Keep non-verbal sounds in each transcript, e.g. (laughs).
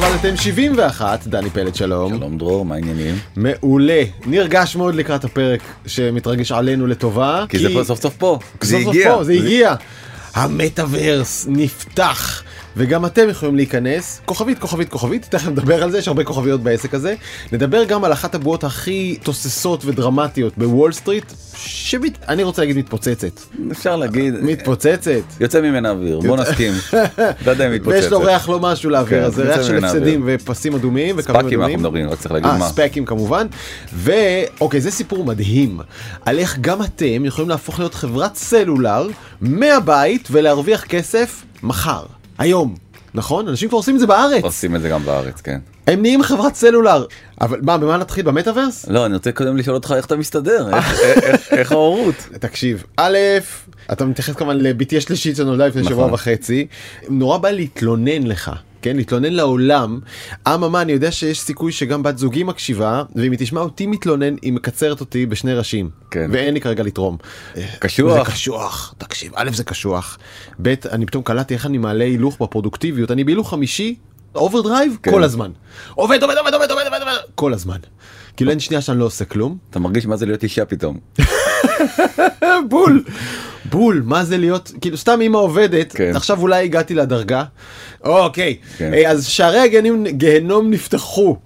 שעבדתם 71, דני פלד שלום. שלום דרור, מה העניינים? מעולה. נרגש מאוד לקראת הפרק שמתרגש עלינו לטובה. כי זה פה סוף סוף פה. סוף זה סוף הגיע. פה, זה הגיע. המטאוורס נפתח. וגם אתם יכולים להיכנס, כוכבית, כוכבית, כוכבית, תכף נדבר על זה, יש הרבה כוכביות בעסק הזה. נדבר גם על אחת הבועות הכי תוססות ודרמטיות בוול סטריט, שאני רוצה להגיד מתפוצצת. אפשר להגיד, מתפוצצת. יוצא ממנה אוויר, בוא נסכים. (laughs) לא יודע אם מתפוצצת. ויש לו ריח לא משהו לאוויר כן, הזה, יוצא ריח של הפסדים ופסים אדומים וקווים ספאקים אנחנו אדומים. מדברים, רק צריך להגיד אה, מה. ספקים כמובן. ואוקיי, זה סיפור מדהים על איך גם אתם יכולים להפוך להיות חברת סלולר מהבית ולהרוויח כסף מחר, היום. נכון? אנשים כבר עושים את זה בארץ. עושים את זה גם בארץ, כן. הם נהיים חברת סלולר. אבל מה, במה נתחיל? במטאוורס? לא, אני רוצה קודם לשאול אותך איך אתה מסתדר, (laughs) איך- איך- איך ההורות. תקשיב, א', אתה מתייחס כמובן לבתי השלישית שנולדה לפני נכון. שבוע וחצי, נורא בא להתלונן לך. כן, להתלונן לעולם. אממה, אני יודע שיש סיכוי שגם בת זוגי מקשיבה, ואם היא תשמע אותי מתלונן, היא מקצרת אותי בשני ראשים. כן. ואין לי כרגע לתרום. קשוח. זה קשוח, תקשיב, א' זה קשוח, ב' אני פתאום קלטתי איך אני מעלה הילוך בפרודוקטיביות, אני בהילוך חמישי, overdrive, כן. כל הזמן. עובד, עובד, עובד, עובד, עובד, עובד, עובד, כל הזמן. כאילו אין שנייה שאני לא עושה כלום. אתה מרגיש מה זה להיות אישה פתאום. בול בול מה זה להיות כאילו סתם אמא עובדת כן. עכשיו אולי הגעתי לדרגה. אוקיי כן. היי, אז שערי הגיהנום גיהנום נפתחו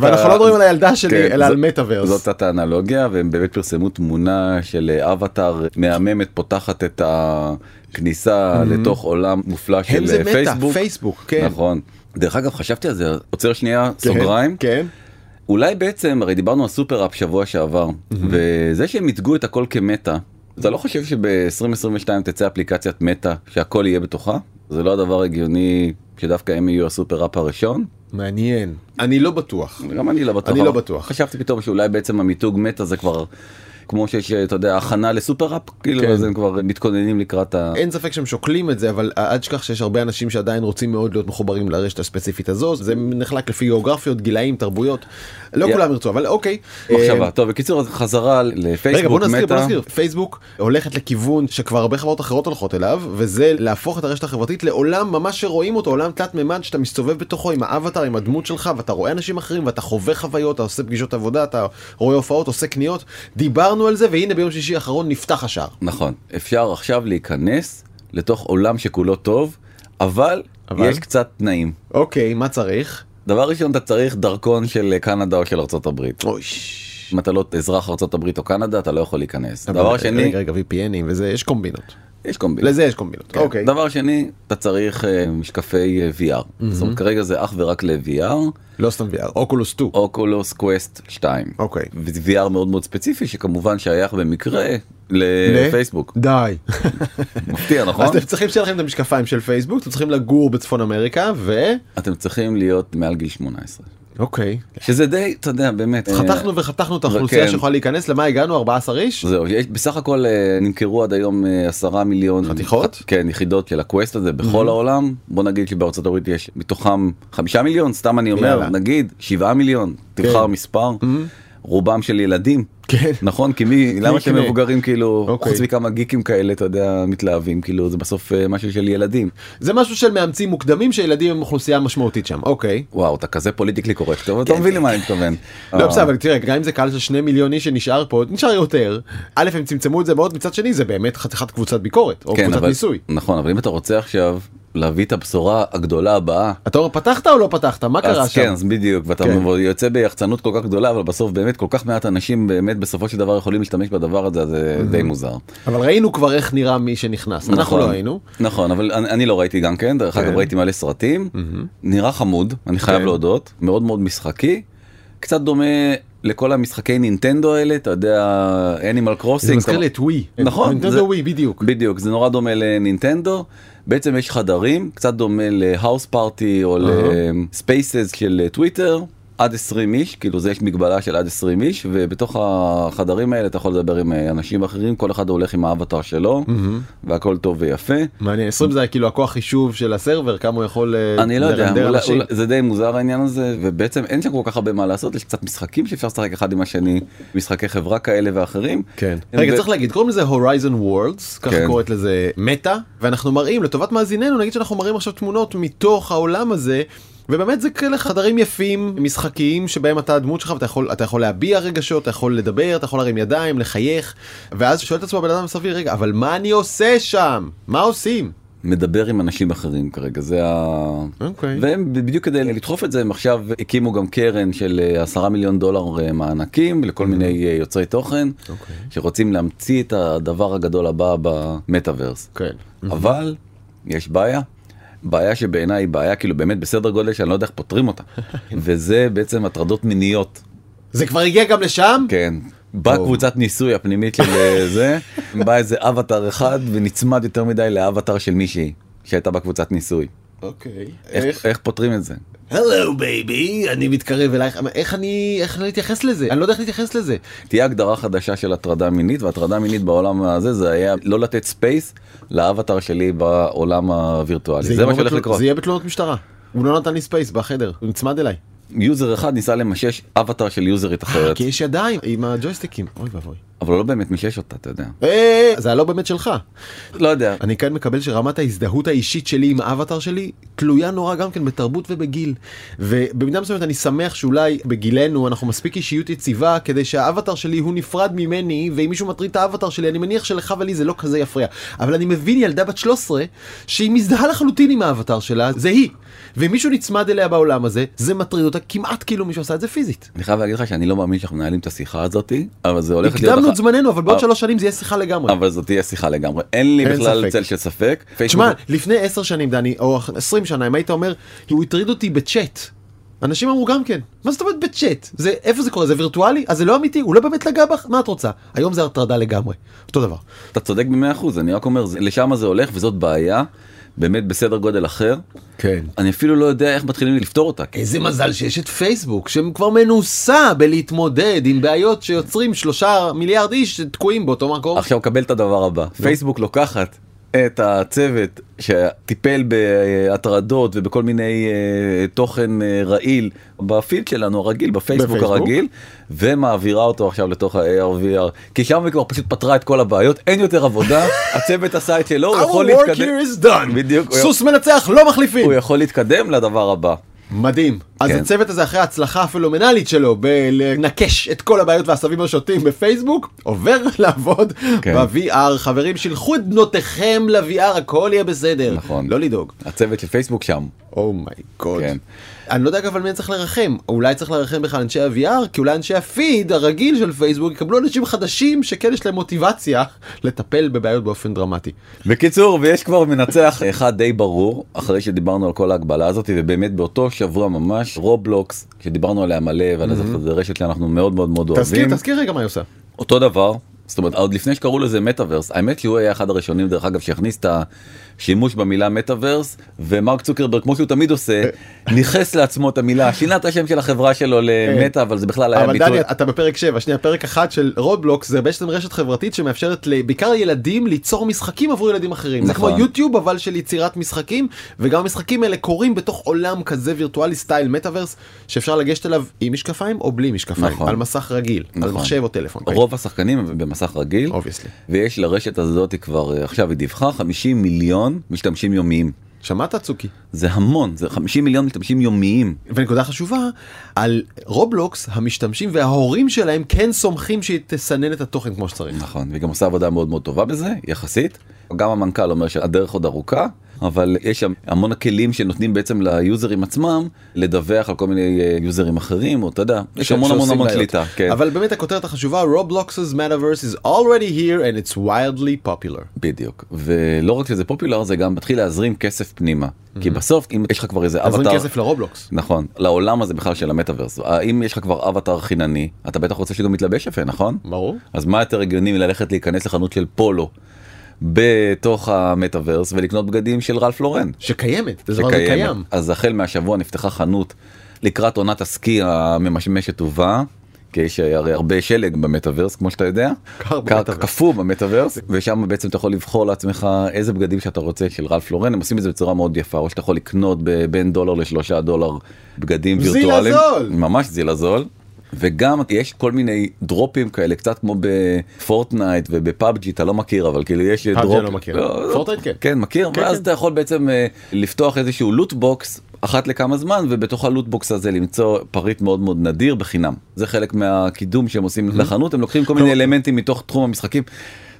ואנחנו ה- לא מדברים על הילדה שלי כן, אלא זו- על מטאוורס. זאת קצת האנלוגיה והם באמת פרסמו תמונה של אה, אבטאר מהממת פותחת את הכניסה לתוך עולם מופלא של הם זה אה, מטא פייסבוק. פייסבוק כן. נכון. דרך אגב חשבתי על זה עוצר שנייה כן, סוגריים כן אולי בעצם הרי דיברנו על סופר אפ שבוע שעבר וזה שהם ייצגו את הכל כמטא אתה לא חושב שב-2022 תצא אפליקציית מטא שהכל יהיה בתוכה זה לא הדבר הגיוני שדווקא הם יהיו הסופר אפ הראשון מעניין אני לא בטוח. גם אני לא בטוח אני לא בטוח. חשבתי פתאום שאולי בעצם המיתוג מטא זה כבר כמו שיש אתה יודע הכנה לסופר אפ כאילו כן. אז הם כבר מתכוננים לקראת ה... אין ספק שהם שוקלים את זה אבל אל תשכח שיש הרבה אנשים שעדיין רוצים מאוד להיות מחוברים לרשת הספציפית הזו זה נחלק לפי גיאוגרפיות גילאים תרבויות לא יא. כולם ירצו אבל אוקיי. מחשבה אה, טוב בקיצור חזרה רגע בוא לפייסבוק נזכיר, בוא מטא נזכיר, פייסבוק הולכת לכיוון שכבר הרבה חברות אחרות הולכות אליו וזה להפוך את הרשת החברתית לעולם ממש שרואים אותו עולם תלת מימד שאתה מסתובב בתוכו עם האבטר עם הדמות שלך ואתה רואה אנשים אחרים ואתה חווה חוויות אתה עושה פגישות עבודה אתה רואה הופעות עושה קניות דיברנו על זה והנה ביום שישי האחרון נפתח השער. נכון אפשר עכשיו להיכנס לתוך עולם שכולו טוב אבל, אבל? יש קצת תנאים. אוקיי מה צריך? דבר ראשון אתה צריך דרכון של קנדה או של ארצות הברית. אוי. אם אתה לא אזרח ארצות הברית או קנדה אתה לא יכול להיכנס. דבר שני רגע רגע VPNים וזה יש קומבינות. יש קומבינה. לזה יש קומבינות. כן. אוקיי. דבר שני אתה צריך אה, משקפי אה, VR. זאת אומרת כרגע זה אך ורק ל-VR לא סתם VR אוקולוס 2. אוקולוס קווסט 2. אוקיי. וזה VR מאוד מאוד ספציפי שכמובן שייך במקרה לפייסבוק. די. (laughs) מפתיע נכון? אז אתם צריכים שיהיה לכם את המשקפיים של פייסבוק אתם צריכים לגור בצפון אמריקה ו... אתם צריכים להיות מעל גיל 18. אוקיי. שזה די אתה יודע באמת. אה, חתכנו וחתכנו את האוכלוסייה כן. שיכולה להיכנס למה הגענו 14 איש זהו, בסך הכל אה, נמכרו עד היום אה, עשרה מיליון חתיכות? ח- כן, יחידות של הקווסט הזה בכל העולם. בוא נגיד שבארצות הברית יש מתוכם חמישה מיליון, סתם אני אומר, יאללה. נגיד שבעה מיליון, תבחר מספר. רובם של ילדים. כן. נכון? כי מי, למה יקנה? שמבוגרים כאילו, אוקיי. חוץ מכמה גיקים כאלה, אתה יודע, מתלהבים, כאילו זה בסוף אה, משהו של ילדים. זה משהו של מאמצים מוקדמים שילדים הם אוכלוסייה משמעותית שם אוקיי. וואו, אתה כזה פוליטיקלי קורקט, טוב, אתה מבין למה אני מתכוון. (laughs) לא אה, בסדר אבל תראה גם אם זה קהל של שני מיליון איש שנשאר פה נשאר יותר. א' הם צמצמו את זה מאוד מצד שני זה באמת חתיכת קבוצת ביקורת או כן, קבוצת ניסוי. נכון, אבל אם אתה רוצה עכשיו להביא את הבשורה הגדולה הבאה, אתה פתחת או לא פתחת מה קרה אז שם? כן, אז בדיוק, ואתה כן. יוצא ביחצנות כל כך גדולה, אבל בסוף באמת כל כך מעט אנשים באמת בסופו של דבר יכולים להשתמש בדבר הזה, זה די מוזר. אבל ראינו כבר איך נראה מי שנכנס אנחנו נכון, לא היינו. נכון, אבל אני, לא ראיתי גם כן, דרך כן. אגב ראיתי מלא סרטים, נראה חמוד, אני חייב כן. להודות, מאוד מאוד משחקי, קצת דומה לכל המשחקי נינטנדו האלה, אתה יודע, אנימל זה קרוסינג. מזכיר לי את ווי. נכון, נינטנדו זה- ווי בדיוק. בדיוק, זה נורא דומה לנינטנדו. בעצם יש חדרים, קצת דומה להאוס פארטי או לספייסס של טוויטר, עד 20 איש, כאילו זה יש מגבלה של עד 20 איש, ובתוך החדרים האלה אתה יכול לדבר עם אה, אנשים אחרים, כל אחד הולך עם האבטר שלו, והכל טוב ויפה. מעניין 20 זה כאילו הכוח חישוב של הסרבר כמה הוא יכול אה, אני לא יודע, אולי. אולי, זה די מוזר העניין הזה, ובעצם אין שם כל כך הרבה מה לעשות, יש קצת משחקים שאפשר לשחק אחד עם השני, משחקי חברה כאלה ואחרים. כן. רגע ב- צריך להגיד קוראים לזה הורייזן וורלדס ככה כן. קוראת לזה מטא ואנחנו מראים לטובת מאזיננו נגיד שאנחנו מראים עכשיו תמונות מתוך העולם הזה. ובאמת זה כאלה חדרים יפים משחקיים שבהם אתה הדמות שלך ואתה יכול אתה יכול להביע רגשות אתה יכול לדבר אתה יכול להרים ידיים לחייך ואז שואל את עצמו הבן אדם סביר רגע אבל מה אני עושה שם מה עושים. מדבר עם אנשים אחרים כרגע זה ה... אוקיי. והם בדיוק כדי לדחוף את זה הם עכשיו הקימו גם קרן של אה, עשרה מיליון דולר אה, מענקים לכל מיני אה, יוצרי תוכן אוקיי. שרוצים להמציא את הדבר הגדול הבא במטאוורס. כן. אבל יש בעיה. בעיה שבעיניי היא בעיה כאילו באמת בסדר גודל שאני לא יודע איך פותרים אותה (laughs) וזה בעצם הטרדות מיניות זה כבר הגיע גם לשם? כן. בקבוצת ניסוי הפנימית של אה, (laughs) זה בא איזה אבטר אחד ונצמד יותר מדי לאבטר של מישהי שהייתה בקבוצת ניסוי. אוקיי. איך, איך פותרים את זה? hello baby אני מתקרב אלייך איך אני איך להתייחס לזה אני לא יודע איך להתייחס לזה. תהיה הגדרה חדשה של הטרדה מינית והטרדה מינית בעולם הזה זה היה לא לתת space לאבטר שלי בעולם הווירטואלי זה, מה שהולך לקרות. זה יהיה בתלונות משטרה. הוא לא נתן לי space בחדר הוא נצמד אליי. user אחד ניסה למשש אבטר של יוזרית אחרת כי יש ידיים עם הג'ויסטיקים אוי ואבוי. אבל הוא לא באמת מישש אותה אתה יודע. אה, זה הלא באמת שלך. לא יודע אני כן מקבל שרמת ההזדהות האישית שלי עם האבטר שלי תלויה נורא גם כן בתרבות ובגיל. ובמידה מסוימת אני שמח שאולי בגילנו אנחנו מספיק אישיות יציבה כדי שהאבטר שלי הוא נפרד ממני ואם מישהו מטריד את האבטר שלי אני מניח שלך ולי זה לא כזה יפריע. אבל אני מבין ילדה בת 13 שהיא מזדהה לחלוטין עם האבטר שלה זה היא. ואם מישהו נצמד אליה בעולם הזה זה מטריד אותה כמעט כאילו מישהו עשה את זה פיזית. אני חייב להגיד לך שאני לא מאמין שאנחנו מנהלים את השיחה הזאתי אבל זה הולך להיות את זמננו אבל בעוד שלוש שנים זה יהיה שיחה לגמרי. אבל זאת תהיה שיחה לגמרי אין לי בכלל. צל של ספק. תשמע, פייסבוק- לפני עשר שנים דני, או עשרים שנה, אם היית אומר, הוא הטריד אותי בצ'אט. אנשים אמרו גם כן, מה זאת אומרת בצ'אט? זה, איפה זה קורה? זה וירטואלי? אז זה לא אמיתי? הוא לא באמת לגע בך? מה את רוצה? היום זה הטרדה לגמרי. אותו דבר. אתה צודק במאה אחוז אני רק אומר זה- לשם זה הולך וזאת בעיה באמת בסדר גודל אחר כן. אני אפילו לא יודע איך מתחילים לפתור אותה. איזה מזל שיש את פייסבוק, שכבר מנוסה בלהתמודד עם בעיות שיוצרים שלושה מיליארד איש שתקועים באותו מקום. עכשיו קבל את הדבר הבא פייסבוק לוקחת את הצוות שטיפל בהטרדות ובכל מיני אה, תוכן אה, רעיל בפיד שלנו הרגיל בפייסבוק בפייסבוק? הרגיל ומעבירה אותו עכשיו לתוך ה-AR/VR כי שם היא כבר פשוט פתרה את כל הבעיות אין יותר עבודה (laughs) הצוות עשה את שלו הוא יכול Our work להתקדם here is done. בדיוק סוס מנצח, לא מחליפים. הוא יכול להתקדם לדבר הבא. מדהים. אז כן. הצוות הזה אחרי ההצלחה הפנומנלית שלו בלנקש את כל הבעיות והעשבים השוטים בפייסבוק, עובר (laughs) לעבוד כן. ב-VR. חברים, שילחו את בנותיכם ל-VR, הכל יהיה בסדר. נכון. לא לדאוג. הצוות של פייסבוק שם. אומייגוד. כן. אני לא יודע אבל מי צריך לרחם. אולי צריך לרחם בכלל אנשי ה-VR, כי אולי אנשי הפיד הרגיל של פייסבוק יקבלו אנשים חדשים שכן יש להם מוטיבציה לטפל בבעיות באופן דרמטי. בקיצור ויש כבר מנצח אחד די ברור אחרי שדיברנו על כל ההגבלה הזאת ובאמת באותו שבוע ממש רובלוקס שדיברנו עליה מלא ועל איזה זה רשת שאנחנו מאוד מאוד מאוד תזכיר, אוהבים תזכיר רגע מה היא עושה. אותו דבר זאת אומרת עוד לפני שקראו לזה מטאוורס האמת שהוא היה אחד הראשונים דרך אגב שהכניס את השימוש במילה מטאוורס ומרק צוקרברג כמו שהוא תמיד עושה (laughs) ניכס לעצמו את המילה שינה את השם של החברה שלו למטא אבל זה בכלל היה אבל ביטוי. דני אתה בפרק 7 שנייה פרק אחד של רובלוקס זה בעצם רשת חברתית שמאפשרת בעיקר ילדים ליצור משחקים עבור ילדים אחרים זה נכון. כמו יוטיוב אבל של יצירת משחקים וגם המשחקים האלה קורים בתוך עולם כזה וירטואלי style מטאוורס שאפשר לגשת אליו עם משקפיים או בלי משקפיים נכון. על מסך רגיל על נכון. מחשב או טלפון. רוב השחקנים הם במסך רגיל Obviously. ויש לרשת הזאת כבר אה, עכשיו היא דיווחה 50 מיליון משתמשים יומיים שמעת צוקי? זה המון זה 50 מיליון משתמשים יומיים ונקודה חשובה על רובלוקס המשתמשים וההורים שלהם כן סומכים שהיא תסנן את התוכן כמו שצריך. נכון והיא גם עושה עבודה מאוד מאוד טובה בזה יחסית גם המנכ"ל אומר שהדרך עוד ארוכה אבל יש שם המון הכלים שנותנים בעצם ליוזרים עצמם לדווח על כל מיני אה, יוזרים אחרים או אתה יודע יש המון המון המון. קליטה כן אבל באמת הכותרת החשובה Roblox's Metaverse is already here and it's wildly popular. בדיוק ולא רק שזה פופולר זה גם מתחיל להזרים כסף פנימה כי בסוף אם יש לך כבר איזה אבטר אין כסף לרובלוקס. נכון לעולם הזה בכלל של המטאוורס אם יש לך כבר אבטר חינני אתה בטח רוצה שגם יתלבש יפה נכון ברור. אז מה יותר הגיוני מללכת להיכנס לחנות של פולו בתוך המטאוורס ולקנות בגדים של רלף לורן. שקיימת. זה דבר. קיים. אז החל מהשבוע נפתחה חנות לקראת עונת הסקי הממשמשת ובאה. כי יש הרי הרבה שלג במטאוורס כמו שאתה יודע, קר במטאוורס. קפוא במטאוורס ושם בעצם אתה יכול לבחור לעצמך איזה בגדים שאתה רוצה של רלף לורן הם עושים את זה בצורה מאוד יפה או שאתה יכול לקנות בין דולר לשלושה דולר בגדים זיל וירטואליים, הזול. ממש זיל הזול. וגם יש כל מיני דרופים כאלה קצת כמו בפורטנייט ובפאבג'י אתה לא מכיר אבל כאילו יש drop אני לא מכיר. פורטנייט כן. כן מכיר כן, ואז כן. אתה יכול בעצם אה, לפתוח איזשהו loot box אחת לכמה זמן ובתוך ה loot box הזה למצוא פריט מאוד מאוד נדיר בחינם זה חלק מהקידום שהם עושים לחנות הם לוקחים כל מיני אלמנטים מתוך תחום המשחקים.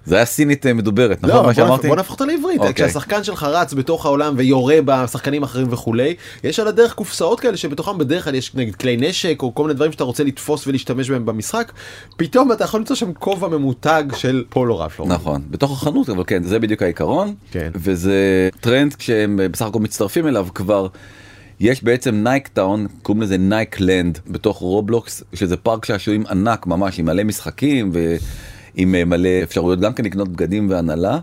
זה היה סינית אה, מדוברת נכון לא, מה שאמרתי? בוא נהפוך אותה לעברית, אוקיי. כשהשחקן שלך רץ בתוך העולם ויורה בשחקנים אחרים וכולי, יש על הדרך קופסאות כאלה שבתוכם בדרך כלל יש נגיד כלי נשק או כל מיני דברים שאתה רוצה לתפוס ולהשתמש בהם במשחק, פתאום אתה יכול למצוא שם כובע ממותג של פולו ראלף לורן. נכון בתוך החנות אבל כן זה בדיוק העיקרון כן. וזה טרנד שהם בסך הכל מצטרפים אליו כבר. יש בעצם Nike Town קוראים לזה Nikeland בתוך רובלוקס שזה פארק שעשועים ענק ממש עם מלא משחקים ועם אה, מלא אפשרויות גם כן לקנות בגדים והנעלה.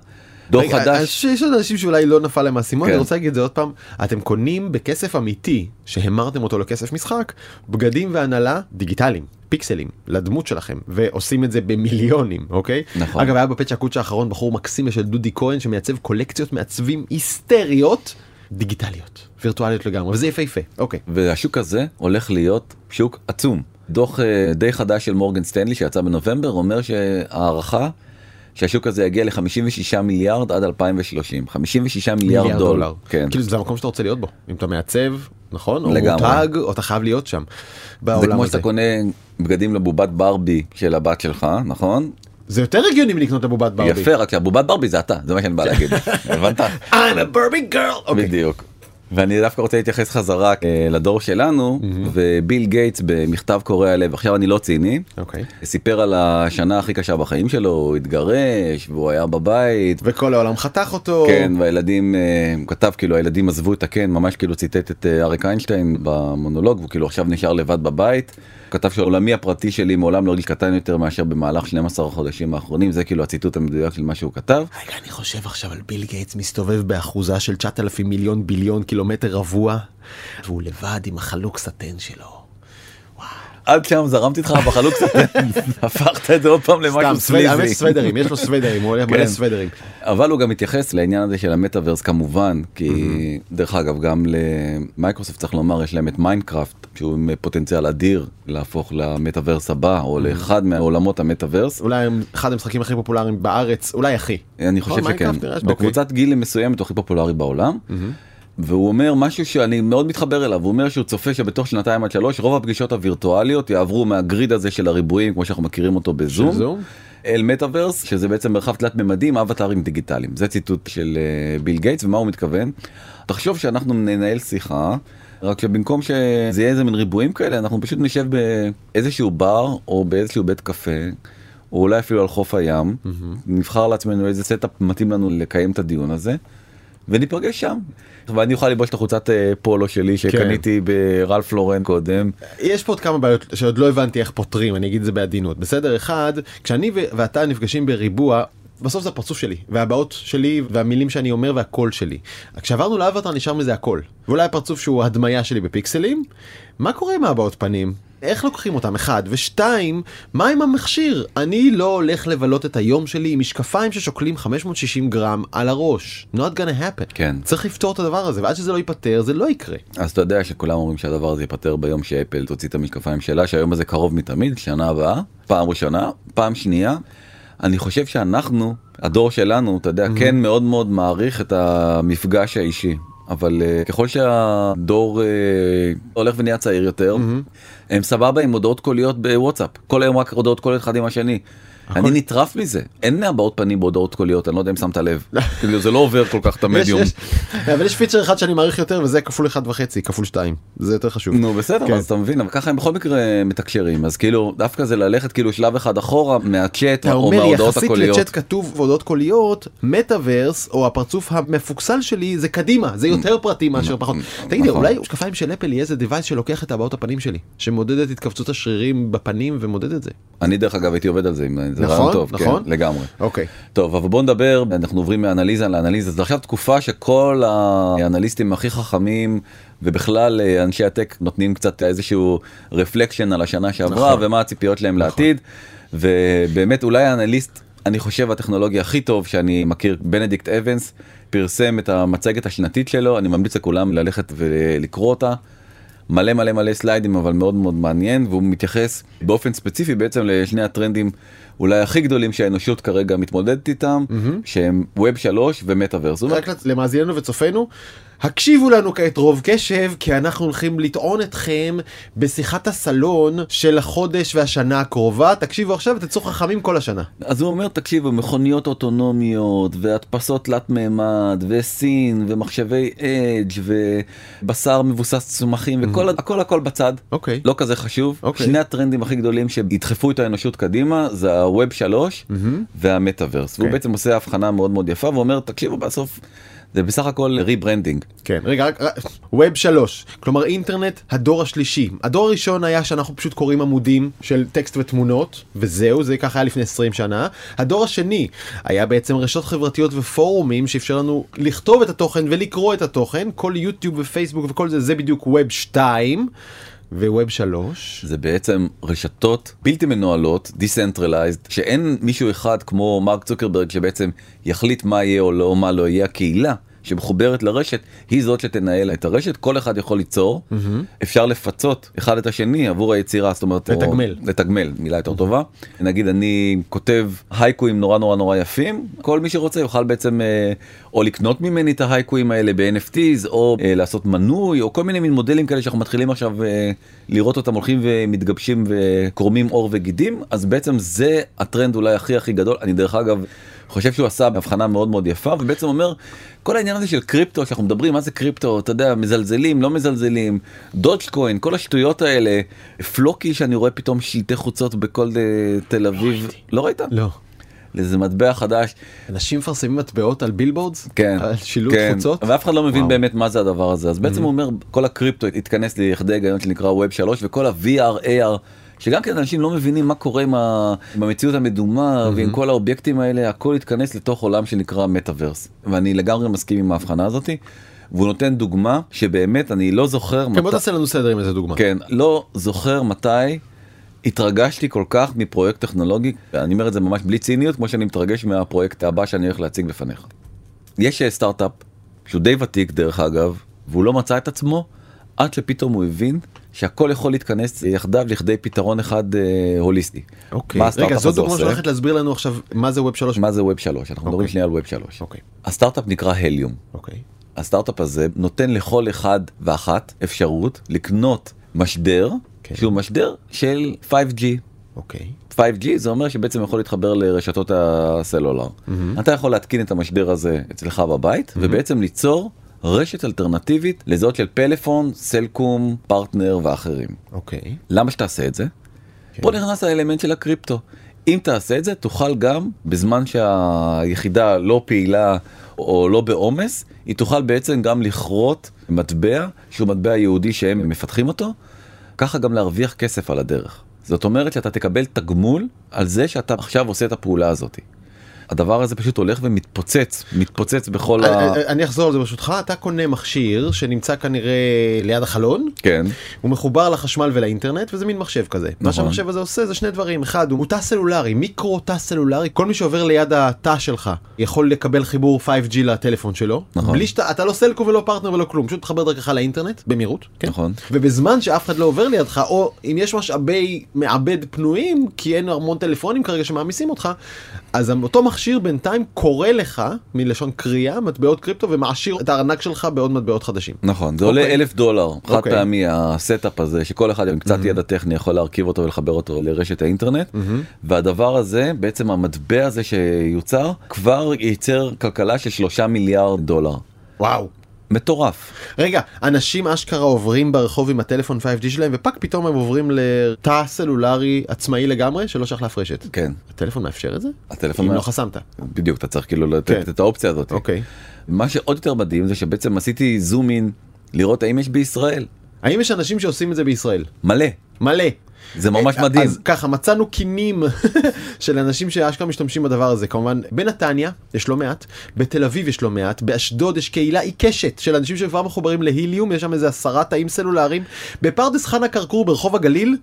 דור רגע, חדש יש עוד אנשים שאולי לא נפל להם האסימון, כן. אני רוצה להגיד את זה עוד פעם, אתם קונים בכסף אמיתי, שהמרתם אותו לכסף משחק, בגדים והנעלה דיגיטליים, פיקסלים, לדמות שלכם, ועושים את זה במיליונים, אוקיי? נכון. אגב, היה בפצ'ה קוצ'ה האחרון בחור מקסים בשם דודי כהן, שמעצב קולקציות מעצבים היסטריות, דיגיטליות, וירטואליות לגמרי, וזה יפהפה, אוקיי. והשוק הזה הולך להיות שוק עצום. דוח אה, די חדש של מורגן סטנלי שיצא בנובמבר אומר שהערכה שהשוק הזה יגיע ל-56 מיליארד עד 2030 56 מיליארד, דולר. כן. כאילו זה המקום שאתה רוצה להיות בו, אם אתה מעצב, נכון? או לגמרי. מותג, או אתה חייב להיות שם. זה כמו הזה. שאתה קונה בגדים לבובת ברבי של הבת שלך נכון? זה יותר הגיוני מלקנות לבובת ברבי. יפה רק שהבובת ברבי זה אתה זה מה שאני בא להגיד (laughs) הבנת? I'm a Barbie girl. אוקיי. בדיוק. ואני דווקא רוצה להתייחס חזרה אה, לדור שלנו וביל גייטס במכתב קורע לב עכשיו אני לא ציני אוקיי. סיפר על השנה הכי קשה בחיים שלו הוא התגרש והוא היה בבית וכל העולם חתך אותו. כן והילדים אה, הוא כתב כאילו הילדים עזבו את הקן ממש כאילו ציטט את אה, אריק איינשטיין במונולוג והוא כאילו עכשיו נשאר לבד בבית. כתב שעולמי הפרטי שלי מעולם לא הרגיש קטן יותר מאשר במהלך 12 החודשים האחרונים זה כאילו הציטוט המדויק של מה שהוא כתב. רגע, אני חושב עכשיו על ביל גייטס מסתובב באחוזה של 9,000 מיליון ביליון קילומטר רבוע, והוא לבד עם החלוק סטן שלו. עד שם זרמתי איתך בחלוק קצת הפכת את זה עוד פעם למשהו סליזי. סוודרים, יש לו סוודרים, הוא הולך כן. מלא סוודרים. אבל הוא גם מתייחס לעניין הזה של המטאוורס כמובן כי דרך אגב גם למייקרוסופט צריך לומר יש להם את מיינקראפט שהוא עם פוטנציאל אדיר להפוך למטאוורס הבא או לאחד מעולמות המטאוורס. אולי אחד המשחקים הכי פופולריים בארץ, אולי הכי. אני חושב שכן ש- אוקיי. בקבוצת גיל מסוימת הוא הכי פופולרי בעולם. והוא אומר משהו שאני מאוד מתחבר אליו הוא אומר שהוא צופה שבתוך שנתיים עד שלוש רוב הפגישות הווירטואליות יעברו מה grid הזה של הריבועים כמו שאנחנו מכירים אותו בזום של זום? אל מטאוורס שזה בעצם מרחב תלת ממדים אבטארים דיגיטליים זה ציטוט של אה, ביל גייטס ומה הוא מתכוון. תחשוב שאנחנו ננהל שיחה רק שבמקום שזה יהיה איזה מין ריבועים כאלה אנחנו פשוט נשב באיזשהו בר או באיזשהו בית קפה. או אולי אפילו על חוף הים, נבחר לעצמנו איזה setup מתאים לנו לקיים את הדיון הזה, וניפגש שם. ואני אוכל ללבוש את החולצת אה, פולו שלי שקניתי בראלף לורן קודם. יש פה עוד כמה בעיות שעוד לא הבנתי איך פותרים, אני אגיד את זה בעדינות. בסדר, אחד, כשאני ואתה נפגשים בריבוע, בסוף זה הפרצוף שלי, והבעות שלי, והמילים שאני אומר והקול שלי. כשעברנו לאווטאר נשאר מזה הכל. ואולי הפרצוף שהוא הדמיה שלי בפיקסלים, מה קורה עם ההבעות פנים? איך לוקחים אותם? אחד. ושתיים, מה עם המכשיר? אני לא הולך לבלות את היום שלי עם משקפיים ששוקלים 560 גרם על הראש. not gonna happen. כן. צריך לפתור את הדבר הזה, ועד שזה לא ייפתר, זה לא יקרה. אז אתה יודע שכולם אומרים שהדבר הזה ייפתר ביום שאפל תוציא את המשקפיים שלה, שהיום הזה קרוב מתמיד, שנה הבאה, פעם ראשונה, פעם שנייה. אני חושב שאנחנו, הדור שלנו, אתה יודע, כן מאוד מאוד מעריך את המפגש האישי. אבל uh, ככל שהדור uh, הולך ונהיה צעיר יותר, הם סבבה עם הודעות קוליות בוואטסאפ. כל היום רק הודעות קוליות אחד עם השני. אני נטרף מזה, אין הבעות פנים בהודעות קוליות, אני לא יודע אם שמת לב. (laughs) כאילו זה לא עובר כל כך את המדיום. אבל יש פיצ'ר אחד שאני מעריך יותר וזה כפול אחד וחצי כפול שתיים זה יותר חשוב. נו בסדר כן. אז אתה מבין אבל ככה הם בכל מקרה מתקשרים אז כאילו דווקא זה ללכת כאילו שלב אחד אחורה מהצ'אט או מההודעות יחסית הקוליות. לצ'אט כתוב והודעות קוליות מטאוורס או הפרצוף המפוקסל שלי זה קדימה זה יותר פרטי מאשר פחות. תגיד לי נכון. אולי משקפיים של אפל יהיה איזה device שלוקח את הבעות הפנים שלי שמודד את התכווצות השרירים בפנים ומודד את זה. אני דרך אגב הייתי עובד על זה אם זה נכון, רעיון טוב נכון. כן, לגמרי. אוקיי. טוב אבל בוא נדבר אנחנו עוברים מאנליזה לאנליזה זה עכשיו תקופה שכל האנליסטים הכי חכמים ובכלל אה, אנשי הטק נותנים קצת איזשהו רפלקשן על השנה שעברה נכון. ומה הציפיות להם לעתיד ובאמת אולי האנליסט אני חושב הטכנולוגיה הכי טוב שאני מכיר בנדיקט אבנס פרסם את המצגת השנתית שלו אני ממליץ לכולם ללכת ולקרוא אותה. מלא מלא מלא סליידים אבל מאוד מאוד מעניין והוא מתייחס באופן ספציפי בעצם לשני הטרנדים אולי הכי גדולים שהאנושות כרגע מתמודדת איתם שהם Web 3 ומטאוורס. אומר, רק למאזיננו וצופינו הקשיבו לנו כעת רוב קשב, כי אנחנו הולכים לטעון אתכם בשיחת הסלון של החודש והשנה הקרובה. תקשיבו עכשיו ותצאו חכמים כל השנה. אז הוא אומר, תקשיבו, מכוניות אוטונומיות, והדפסות תלת מימד, וסין, ומחשבי edge, ובשר מבוסס צמחים, וכל הכל הכל בצד. אוקיי. לא כזה חשוב. אוקיי. שני הטרנדים הכי גדולים שידחפו את האנושות קדימה זה ה Web 3 והמטאוורס. והוא כן. בעצם עושה הבחנה מאוד מאוד יפה ואומר, תקשיבו, בסוף זה בסך הכל rebranding. כן, רגע, רק, ווב 3, כלומר אינטרנט הדור השלישי. הדור הראשון היה שאנחנו פשוט קוראים עמודים של טקסט ותמונות, וזהו, זה ככה היה לפני 20 שנה. הדור השני היה בעצם רשתות חברתיות ופורומים שאפשר לנו לכתוב את התוכן ולקרוא את התוכן, כל יוטיוב ופייסבוק וכל זה, זה בדיוק ווב 2 וווב 3. זה בעצם רשתות בלתי מנוהלות, decentralized, שאין מישהו אחד כמו מרק צוקרברג שבעצם יחליט מה יהיה או לא, מה לא יהיה הקהילה. שמחוברת לרשת היא זאת שתנהל את הרשת. כל אחד יכול ליצור. אפשר לפצות אחד את השני עבור היצירה זאת אומרת או- לתגמל. לתגמל מילה יותר טובה. נגיד אני כותב הייקואים נורא נורא נורא יפים. כל מי שרוצה יוכל בעצם אה, או לקנות ממני את ההייקואים האלה ב-NFTs או אה, לעשות מנוי או כל מיני מין מודלים כאלה שאנחנו מתחילים עכשיו אה, לראות אותם הולכים ומתגבשים וקורמים עור וגידים. אז בעצם זה הטרנד אולי הכי הכי גדול. אני דרך אגב חושב שהוא עשה הבחנה מאוד מאוד יפה ובעצם אומר כל העניין הזה של קריפטו שאנחנו מדברים מה זה קריפטו אתה יודע מזלזלים לא מזלזלים דודג'קוין כל השטויות האלה פלוקי שאני רואה פתאום שלטי חוצות בכל אה, תל אביב לא ראית? לא. איזה מטבע חדש אנשים מפרסמים מטבעות על billboards? כן על שילוט כן. חוצות? ואף אחד לא מבין וואו. באמת מה זה הדבר הזה אז בעצם הוא אומר כל הקריפטו התכנס לכדי היגיון שנקרא Web 3 וכל ה-VR AR. שגם כן אנשים לא מבינים מה קורה עם, ה... עם המציאות המדומה ועם כל האובייקטים האלה הכל התכנס לתוך עולם שנקרא מטאוורס ואני לגמרי מסכים עם ההבחנה הזאתי. והוא נותן דוגמה שבאמת אני לא זוכר כן, בוא תעשה לנו סדר עם איזה דוגמה. כן, לא זוכר מתי התרגשתי כל כך מפרויקט טכנולוגי, אני אומר את זה ממש בלי ציניות, כמו שאני מתרגש מהפרויקט הבא שאני הולך להציג בפניך. יש אה, סטארט-אפ, שהוא די ותיק דרך אגב, והוא לא מצא את עצמו, עד שפתאום הוא הבין שהכל יכול להתכנס יחדיו לכדי פתרון אחד אה, הוליסטי. אוקיי. מה רגע, הסטארט-אפ הזה דוגמה עושה? שהולכת להסביר לנו עכשיו מה זה ווב 3. מה זה ווב 3? אנחנו מדברים אוקיי. שנייה על ווב 3. אוקיי. הסטארט-אפ נקרא הליום. אוקיי. הסטארט-אפ הזה נותן לכל אחד ואחת אפשרות לקנות משדר כן. שהוא משדר של 5G. אוקיי. 5G זה אומר שבעצם יכול להתחבר לרשתות הסלולר. אתה יכול להתקין את המשדר הזה אצלך בבית ובעצם ליצור רשת אלטרנטיבית לזאת של פלאפון, סלקום, פרטנר ואחרים. אוקיי. למה שתעשה את זה? פה נכנס האלמנט של הקריפטו. אם תעשה את זה תוכל גם בזמן שהיחידה לא פעילה או לא בעומס היא תוכל בעצם גם לכרות מטבע שהוא מטבע יהודי שהם מפתחים אותו ככה גם להרוויח כסף על הדרך. זאת אומרת שאתה תקבל תגמול על זה שאתה עכשיו עושה את הפעולה הזאת. הדבר הזה פשוט הולך ומתפוצץ מתפוצץ בכל ה... אה, אה, אני אחזור על זה ברשותך אתה קונה מכשיר שנמצא כנראה ליד החלון כן הוא מחובר לחשמל ולאינטרנט וזה מין מחשב כזה. מה נכון. שהמחשב הזה עושה זה שני דברים אחד הוא תא סלולרי מיקרו תא סלולרי כל מי שעובר ליד התא שלך יכול לקבל חיבור 5G לטלפון שלו נכון. בלי שאתה אתה לא סלקו ולא פרטנר ולא כלום פשוט תחבר דרכך לאינטרנט במהירות. כן? נכון. ובזמן שאף אחד לא עובר לידך או אם יש משאבי מעבד פנויים כי אין המון טלפונים כרגע שמעמיסים אותך אז אותו מכשיר בינתיים קורא לך מלשון קריאה מטבעות קריפטו ומעשיר את הארנק שלך בעוד מטבעות חדשים. נכון זה עולה אוקיי. אלף דולר חד אוקיי. פעמי ה setup הזה שכל אחד עם קצת ידע טכני יכול להרכיב אותו ולחבר אותו לרשת האינטרנט והדבר הזה בעצם המטבע הזה שיוצר כבר ייצר כלכלה של שלושה מיליארד דולר. וואו. מטורף. רגע, אנשים אשכרה עוברים ברחוב עם הטלפון 5G שלהם ופאק פתאום הם עוברים לתא סלולרי עצמאי לגמרי שלא שייך לאף רשת. כן. הטלפון מאפשר את זה? הטלפון אם מה- לא חסמת. בדיוק אתה צריך כאילו לתת כן. את האופציה הזאת. אוקיי. מה שעוד יותר מדהים זה שבעצם עשיתי זום אין לראות האם יש בישראל האם יש אנשים שעושים את זה בישראל? מלא מלא. זה ממש אה, מדהים. אז ככה מצאנו קינים (laughs) של אנשים שאשכרה משתמשים בדבר הזה כמובן בנתניה יש לא מעט בתל אביב יש לא מעט באשדוד יש קהילה עיקשת של אנשים שכבר מחוברים להיליום יש שם איזה עשרה תאים סלולריים בפרדס חנה כרכור ברחוב הגליל.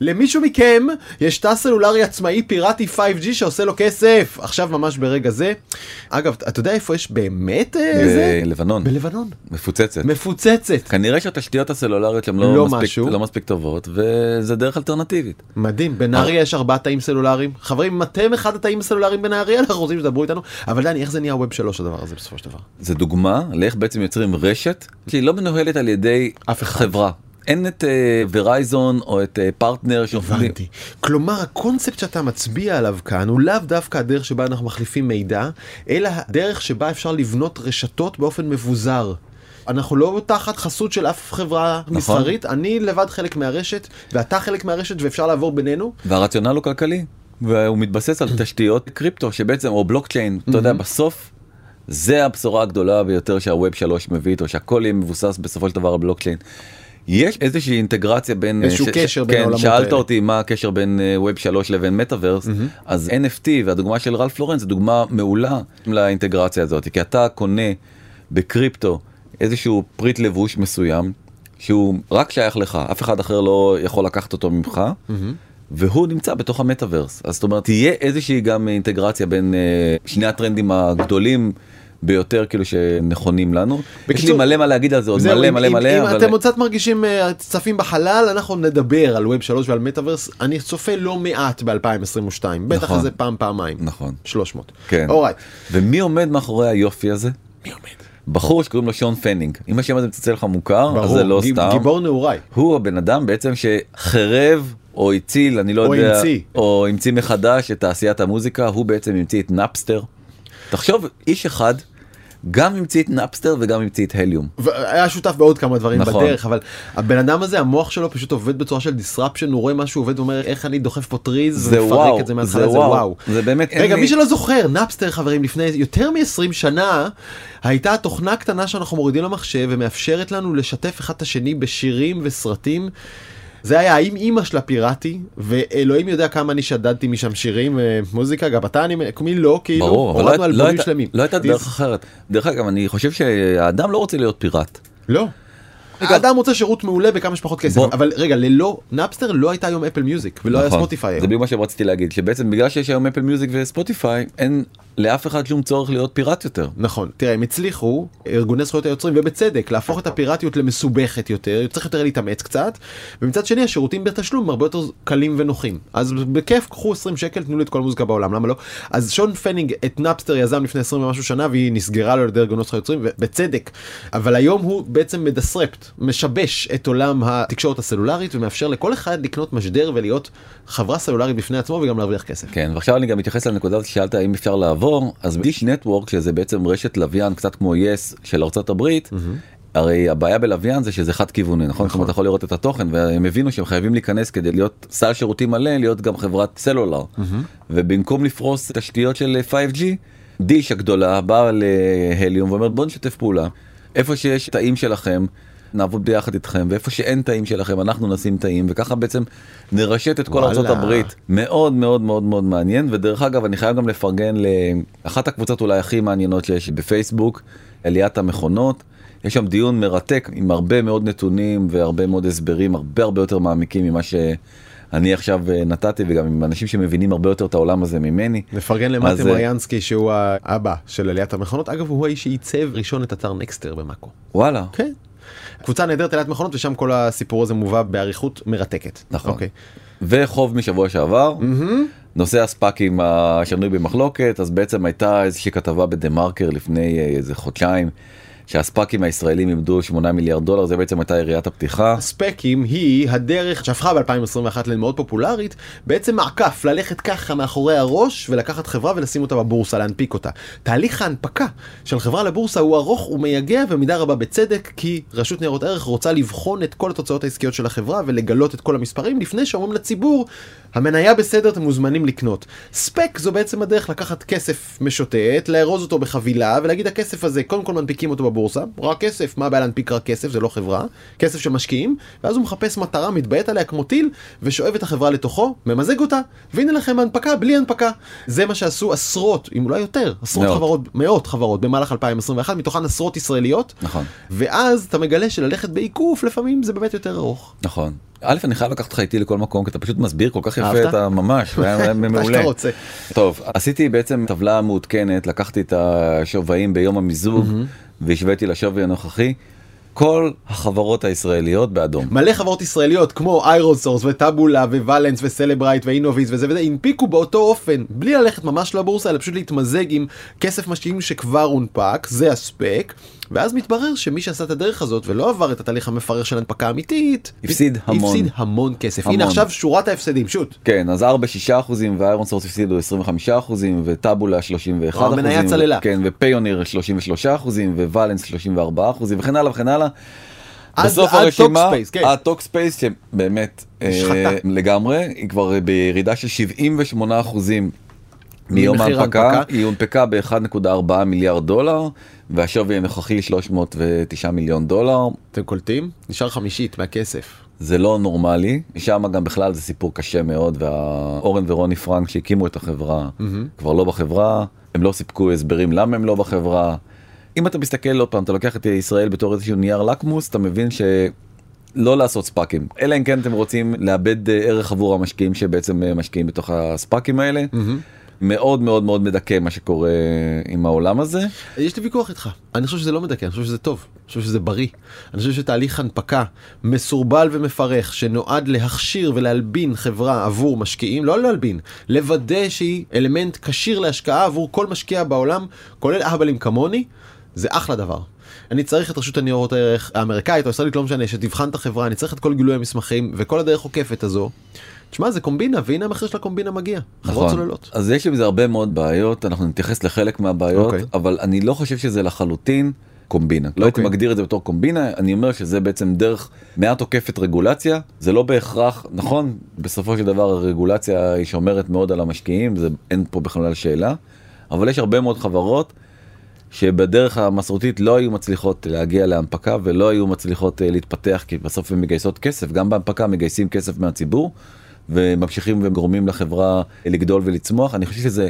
למישהו מכם יש תא סלולרי עצמאי פיראטי 5G שעושה לו כסף עכשיו ממש ברגע זה. אגב אתה יודע איפה יש באמת אה, זה? בלבנון. בלבנון. מפוצצת. מפוצצת. כנראה שהתשתיות הסלולריות שם לא, לא מספיק, משהו. לא מספיק טובות וזה דרך אלטרנטיבית. מדהים, בנהריה יש ארבעה תאים סלולריים. חברים, אם אתם אחד התאים הסלולריים בנהריה, אנחנו רוצים שתדברו איתנו. אבל דני, איך זה נהיה ווב שלוש הדבר הזה בסופו של דבר? זה דוגמה לאיך בעצם יוצרים רשת שהיא לא מנוהלת על ידי אף אחד. חברה. אין את ורייזון או את פרטנר שעובדים. הבנתי. כלומר, הקונספט שאתה מצביע עליו כאן הוא לאו דווקא הדרך שבה אנחנו מחליפים מידע, אלא הדרך שבה אפשר לבנות רשתות באופן מבוזר. אנחנו לא תחת חסות של אף חברה נכון. מסחרית, אני לבד חלק מהרשת, ואתה חלק מהרשת, ואפשר לעבור בינינו. והרציונל הוא כלכלי והוא מתבסס על תשתיות קריפטו שבעצם או בלוקצ'יין אתה יודע בסוף. זה הבשורה הגדולה ביותר שה Web 3 מביא איתו שהכל יהיה מבוסס בסופו של דבר על בלוקצ'יין. יש איזושהי אינטגרציה בין איזשהו ש- ש- קשר בין כן, העולמות שאלת האלה. אותי מה הקשר בין אה, ווב 3 לבין מטאוורס אז NFT והדוגמה של רלף לורנס זו דוגמה מעולה לאינטגרציה הזאת כי אתה קונה בקריפטו איזשהו פריט לבוש מסוים שהוא רק שייך לך אף אחד אחר לא יכול לקחת אותו ממך. והוא נמצא בתוך המטאוורס אז זאת אומרת תהיה איזושהי גם אינטגרציה בין אה, שני הטרנדים הגדולים ביותר כאילו שנכונים לנו. יש לי מלא מה להגיד על זה עוד מלא מלא מלא אם אבל אתם קצת מרגישים אה, צפים בחלל, אנחנו נדבר על Web 3 ועל מטאוורס. אני צופה לא מעט ב-2022, בטח נכון. איזה פעם פעמיים. נכון 300. כן. ומי עומד מאחורי היופי הזה מי עומד? בחור שקוראים לו שון פנינג אם השם הזה מצלצל לך מוכר אז ברור, זה לא גיב- סתם גיבור נעוריי. הוא הבן אדם בעצם שחרב או הציל אני לא או יודע המציא. או המציא מחדש את תעשיית המוזיקה הוא בעצם המציא את נאפסטר. תחשוב איש אחד גם המציא את נאפסטר וגם המציא את הליום. והיה שותף בעוד כמה דברים נכון. בדרך אבל הבן אדם הזה המוח שלו פשוט עובד בצורה של disruption הוא רואה משהו עובד ואומר איך אני דוחף פה טריז זה ומפרק וואו, את זה מההתחלה זה זה וואו. וואו. זה באמת, רגע לי- מי שלא זוכר נאפסטר חברים לפני יותר מ-20 שנה הייתה תוכנה קטנה שאנחנו מורידים למחשב ומאפשרת לנו לשתף אחד את השני בשירים וסרטים. זה היה האם אימא של הפיראטי ואלוהים יודע כמה אני שדדתי משם שירים אה, מוזיקה גם אתה אני מי לא כאילו ברור, אבל לא, הורדנו היית- לא, אלבומים הייתה- שלמים. לא הייתה This- דרך אחרת. דרך אגב, אני חושב שהאדם לא רוצה להיות פיראט. לא. האדם רוצה שירות מעולה בכמה שפחות כסף. אבל רגע ללא נאפסטר לא הייתה היום אפל מיוזיק ולא היה נכון. ספוטיפיי. זה בדיוק מה שרציתי להגיד, שבעצם בגלל שיש היום אפל מיוזיק וספוטיפיי, אין לאף אחד שום צורך להיות פיראט יותר. נכון. תראה הם הצליחו ארגוני זכויות היוצרים ובצדק להפוך את הפיראטיות למסובכת יותר צריך יותר להתאמץ קצת ומצד שני השירותים בתשלום הרבה יותר קלים ונוחים. אז בכיף קחו 20 שקל תנו לי את כל המוזיקה בעולם למה לא? אז שון פנינג את נאפסטר יזם לפני 20 ומשהו שנה והיא נסגרה לו על ידי ארגוני זכויות יוצרים ובצדק. אבל היום הוא בעצם מדסרפט משבש את עולם התקשורת הסלולרית ומאפשר לכל אחד לקנות משדר ולהיות חברה סלולרית בפני עצמו וגם להרוויח כסף. כן, ועכשיו אני גם מתייחס לנקודה הזאת ששאלת האם אפשר לעבור, אז דיש נטוורק, שזה בעצם רשת לוויין קצת כמו יס של ארצות הברית, הרי הבעיה בלוויין זה שזה חד כיווני, נכון? זאת אומרת, אתה יכול לראות את התוכן, והם הבינו שהם חייבים להיכנס כדי להיות סל שירותים מלא, להיות גם חברת סלולר. ובמקום לפרוס תשתיות של 5G, דיש הגדולה באה להליום ואומרת בוא נשתף פעולה. איפה שיש תאים שלכם, נעבוד ביחד איתכם, ואיפה שאין תאים שלכם אנחנו נשים תאים, וככה בעצם נרשת את כל וואלה. ארצות הברית. מאוד מאוד מאוד מאוד מעניין, ודרך אגב אני חייב גם לפרגן לאחת הקבוצות אולי הכי מעניינות שיש בפייסבוק, עליית המכונות. יש שם דיון מרתק עם הרבה מאוד נתונים והרבה מאוד הסברים הרבה הרבה יותר מעמיקים ממה שאני עכשיו אה, נתתי וגם עם אנשים שמבינים הרבה יותר את העולם הזה ממני. נפרגן למטה אה, מריאנסקי שהוא האבא של עליית המכונות אגב הוא האיש שעיצב ראשון את אתר נקסטר במאקו. וואלה. כן. קבוצה נהדרת עליית מכונות ושם כל הסיפור הזה מובא באריכות מרתקת. נכון. אוקיי. וחוב משבוע שעבר, נושא הספאקים השנוי במחלוקת, אז בעצם הייתה איזושהי כתבה בדה מרקר לפני אה, איזה חודשיים, שהספאקים הישראלים איבדו 8 מיליארד דולר, זה בעצם הייתה יריית הפתיחה. ספקים היא הדרך שהפכה ב-2021 למאוד פופולרית בעצם מעקף ללכת ככה מאחורי הראש ולקחת חברה ולשים אותה בבורסה להנפיק אותה. תהליך ההנפקה של חברה לבורסה הוא ארוך ומייגע במידה רבה בצדק כי רשות ניירות ערך רוצה לבחון את כל התוצאות העסקיות של החברה ולגלות את כל המספרים לפני שאומרים לציבור המניה בסדר אתם מוזמנים לקנות. ספק זו בעצם הדרך לקחת כסף משוטט לארוז אותו בחבילה ולהגיד הכסף הזה קודם כל מנפיקים אותו בבורסה רק כסף מה הבעיה להנפיק רק כסף זה לא חברה כסף של משקיעים ואז הוא מחפש מטרה מתביית עליה כמו טיל ושואב את החברה לתוכו ממזג אותה והנה לכם הנפקה בלי הנפקה זה מה שעשו עשרות אם אולי יותר עשרות מאות. חברות מאות חברות במהלך 2021 מתוכן עשרות ישראליות נכון. ואז אתה מגלה שללכת בעיקוף לפעמים זה באמת יותר ארוך. נכון. א' אני חייב לקחת אותך איתי לכל מקום כי אתה פשוט מסביר כל כך יפה אהבת? את הממש, והיה היה (laughs) מעולה. טוב, עשיתי בעצם טבלה מעודכנת, לקחתי את השווים ביום המיזוג והשוויתי לשווי הנוכחי. כל החברות הישראליות באדום. מלא חברות ישראליות כמו איירון סורס וטאבולה וואלנס וסלברייט ואינוביז וזה וזה הנפיקו באותו אופן בלי ללכת ממש לבורסה אלא פשוט להתמזג עם כסף משקיעים שכבר הונפק זה ה SPAC ואז מתברר שמי שעשה את הדרך הזאת ולא עבר את התהליך המפרך של הנפקה אמיתית הפסיד המון. הפסיד המון כסף המון. הנה עכשיו שורת ההפסדים שוט כן, אז 4 6 אחוזים ואיירון סורס הפסידו 25 אחוזים וטאבולה 31 או, אחוזים. המניה צללה. כן, ופיוניר 33 אחוזים וואלנס 34 אחוזים וכן הלאה וכן הלאה. בסוף הרשימה, כן. ה Talkspace שבאמת נשחטה. אה, לגמרי, היא כבר בירידה של 78 אחוזים מיום ההנפקה. היא הונפקה ב-1.4 מיליארד דולר והשווי הנוכחי 309 מיליון דולר. אתם קולטים? נשאר חמישית מהכסף. זה לא נורמלי, שם גם בכלל זה סיפור קשה מאוד והאורן ורוני פרנק שהקימו את החברה כבר לא בחברה, הם לא סיפקו הסברים למה הם לא בחברה. אם אתה מסתכל עוד פעם, אתה לוקח את ישראל בתור איזשהו נייר לקמוס, אתה מבין ש... לא לעשות ספאקים. אלא אם כן אתם רוצים לאבד אה, ערך עבור המשקיעים שבעצם אה, משקיעים בתוך הספאקים האלה. מאוד מאוד מאוד מדכא מה שקורה עם העולם הזה. יש לי ויכוח איתך אני חושב שזה לא מדכא אני חושב שזה טוב אני חושב שזה בריא אני חושב שתהליך הנפקה מסורבל ומפרך שנועד להכשיר ולהלבין חברה עבור משקיעים לא להלבין לוודא שהיא אלמנט כשיר להשקעה עבור כל משקיע בעולם כולל אהבלים כמוני זה אחלה דבר. אני צריך את רשות הניירות הערך האמריקאית או ישראלית לא משנה שתבחן את החברה אני צריך את כל גילוי המסמכים וכל הדרך עוקפת הזו. תשמע זה קומבינה והנה המחיר של הקומבינה מגיע. חברות צוללות. אז יש עם זה הרבה מאוד בעיות, אנחנו נתייחס לחלק מהבעיות, אוקיי. אבל אני לא חושב שזה לחלוטין קומבינה. לא הייתי אוקיי. מגדיר את זה בתור קומבינה, אני אומר שזה בעצם דרך מעט עוקפת רגולציה, זה לא בהכרח, נכון, בסופו של דבר הרגולציה היא שומרת מאוד על המשקיעים, זה אין פה בכלל שאלה, אבל יש הרבה מאוד חברות. שבדרך המסורתית לא היו מצליחות להגיע להנפקה ולא היו מצליחות אה, להתפתח כי בסוף הן מגייסות כסף גם בהנפקה מגייסים כסף מהציבור וממשיכים וגורמים לחברה לגדול ולצמוח. אני חושב שזה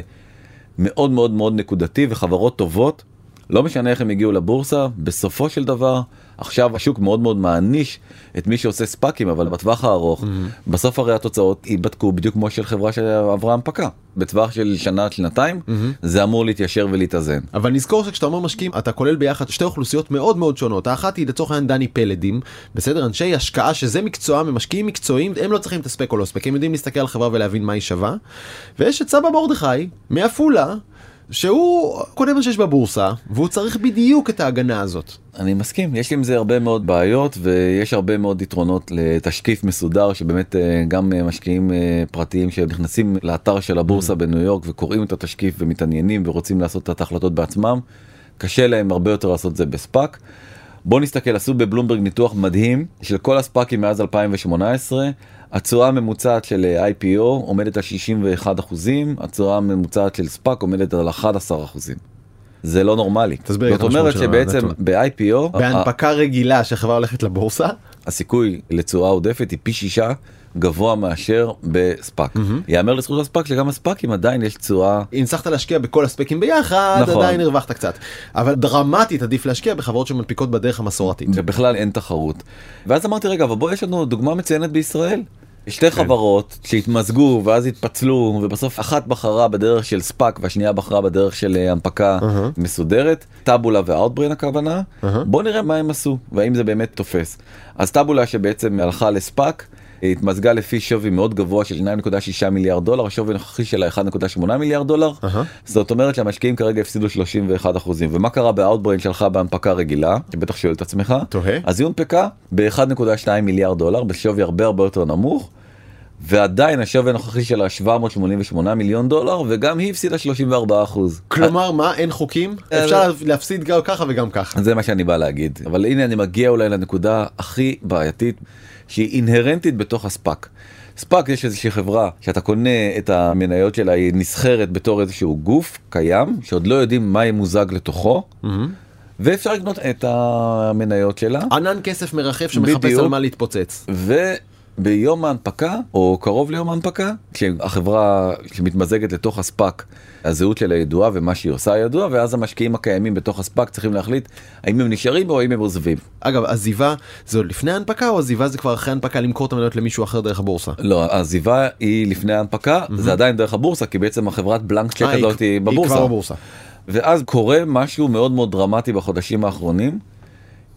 מאוד מאוד מאוד נקודתי וחברות טובות לא משנה איך הם הגיעו לבורסה בסופו של דבר עכשיו השוק מאוד מאוד מעניש את מי שעושה ספאקים אבל בטווח הארוך בסוף הרי התוצאות ייבדקו בדיוק כמו של חברה שעברה הנפקה. בטווח של שנה עד שנתיים זה אמור להתיישר ולהתאזן. אבל נזכור שכשאתה אומר משקיעים אתה כולל ביחד שתי אוכלוסיות מאוד מאוד שונות. האחת היא לצורך העניין דני פלדים. בסדר? אנשי השקעה שזה מקצועם הם משקיעים מקצועיים הם לא צריכים את הספק או לא ספק. הם יודעים להסתכל על חברה ולהבין מה היא שווה. ויש את סבא מרדכי מעפולה שהוא קונה מה שיש בבורסה והוא צריך בדיוק את ההגנה הזאת. אני מסכים יש לי עם זה הרבה מאוד בעיות ויש הרבה מאוד יתרונות לתשקיף מסודר שבאמת אה, גם אה, משקיעים אה, פרטיים שנכנסים לאתר של הבורסה בניו יורק וקוראים את התשקיף ומתעניינים ורוצים לעשות את ההחלטות בעצמם קשה להם הרבה יותר לעשות זה בספאק. בוא נסתכל עשו בבלומברג ניתוח מדהים של כל הספאקים מאז 2018 התשואה הממוצעת של אה, IPO עומדת על 61 אחוזים התשואה הממוצעת של ספאק עומדת על 11 אחוזים. זה לא נורמלי. תסביר זאת אומרת שבעצם. ב-IPO בהנפקה רגילה שהחברה הולכת לבורסה הסיכוי לתשואה עודפת היא פי שישה גבוה מאשר בספאק. יאמר לזכות הספאק שגם הספאקים עדיין יש תשואה אם הצלחת להשקיע בכל הספאקים ביחד נכון. עדיין הרווחת קצת אבל דרמטית עדיף להשקיע בחברות שמנפיקות בדרך המסורתית. ובכלל אין תחרות. ואז אמרתי רגע אבל בוא יש לנו דוגמה מצוינת בישראל. שתי חברות שהתמזגו ואז התפצלו ובסוף אחת בחרה בדרך של ספאק והשנייה בחרה בדרך של אה, הנפקה מסודרת. טאבולה ואאוטבריין הכוונה. בוא נראה מה הם עשו והאם זה באמת תופס. אז טאבולה שבעצם הלכה לספאק התמזגה לפי שווי מאוד גבוה של 2.6 מיליארד דולר השווי הנוכחי שלה 1.8 מיליארד דולר אהה. זאת אומרת שהמשקיעים כרגע הפסידו 31 אחוזים ומה קרה באוטבריין שהלכה בהנפקה רגילה שבטח שואל את עצמך תוהה. אז היא הונפקה ב-1.2 מיליארד דולר בשווי הרבה הרבה יותר נמוך. ועדיין השווי הנוכחי שלה 788 מיליון דולר וגם היא הפסידה 34 אחוז. כלומר מה אין חוקים אה, אפשר להפסיד גם ככה וגם ככה. זה מה שאני בא להגיד אבל הנה אני מגיע אולי לנקודה הכי בעייתית שהיא אינהרנטית בתוך הספאק. ספאק יש איזושהי חברה שאתה קונה את המניות שלה היא נסחרת בתור איזשהו גוף קיים שעוד לא יודעים מה ימוזג לתוכו ואפשר לקנות את המניות שלה ענן כסף מרחף שמחפש בדיוק. על מה להתפוצץ. ביום ההנפקה או קרוב ליום ההנפקה כשהחברה שמתמזגת לתוך הספאק הזהות שלה ידועה ומה שהיא עושה ידוע ואז המשקיעים הקיימים בתוך הספאק צריכים להחליט האם הם נשארים או האם הם עוזבים. אגב עזיבה זה עוד לפני ההנפקה או עזיבה זה כבר אחרי ההנפקה למכור את המניות למישהו אחר דרך הבורסה? לא העזיבה היא לפני ההנפקה mm-hmm. זה עדיין דרך הבורסה כי בעצם החברת בלנק צ'ק הזאת היא בבורסה. היא כבר בבורסה. ואז קורה משהו מאוד מאוד דרמטי בחודשים האחרונים.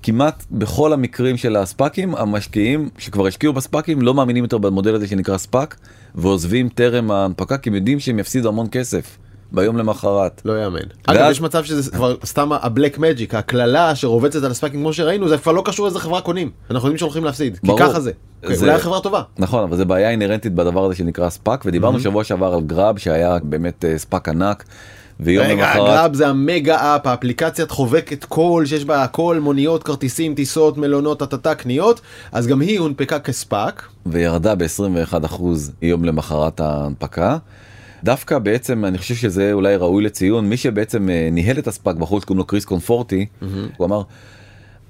כמעט בכל המקרים של הספאקים המשקיעים שכבר השקיעו בספאקים לא מאמינים יותר במודל הזה שנקרא ספאק ועוזבים טרם ההנפקה כי הם יודעים שהם יפסידו המון כסף. ביום למחרת. לא יאמן. ואז... אגב יש מצב שזה כבר סתם ה black magic הקללה שרובצת על הספאקים כמו שראינו זה כבר לא קשור איזה חברה קונים אנחנו יודעים שהולכים להפסיד כי ככה זה. זה אולי חברה טובה. נכון אבל זה בעיה אינהרנטית בדבר הזה שנקרא ספאק ודיברנו שבוע שעבר על גראב שהיה באמת אה, ספאק ענק. ויום למחרת... גראב זה ה mega app, האפליקציית חובקת כל שיש בה הכל מוניות, כרטיסים, טיסות, מלונות, טטטה, קניות, אז גם היא הונפקה כספאק. וירדה ב-21% יום למחרת ההנפקה. דווקא בעצם אני חושב שזה אולי ראוי לציון מי שבעצם אה, ניהל את הספאק בחוץ שקוראים לו קריס קונפורטי mm-hmm. הוא אמר.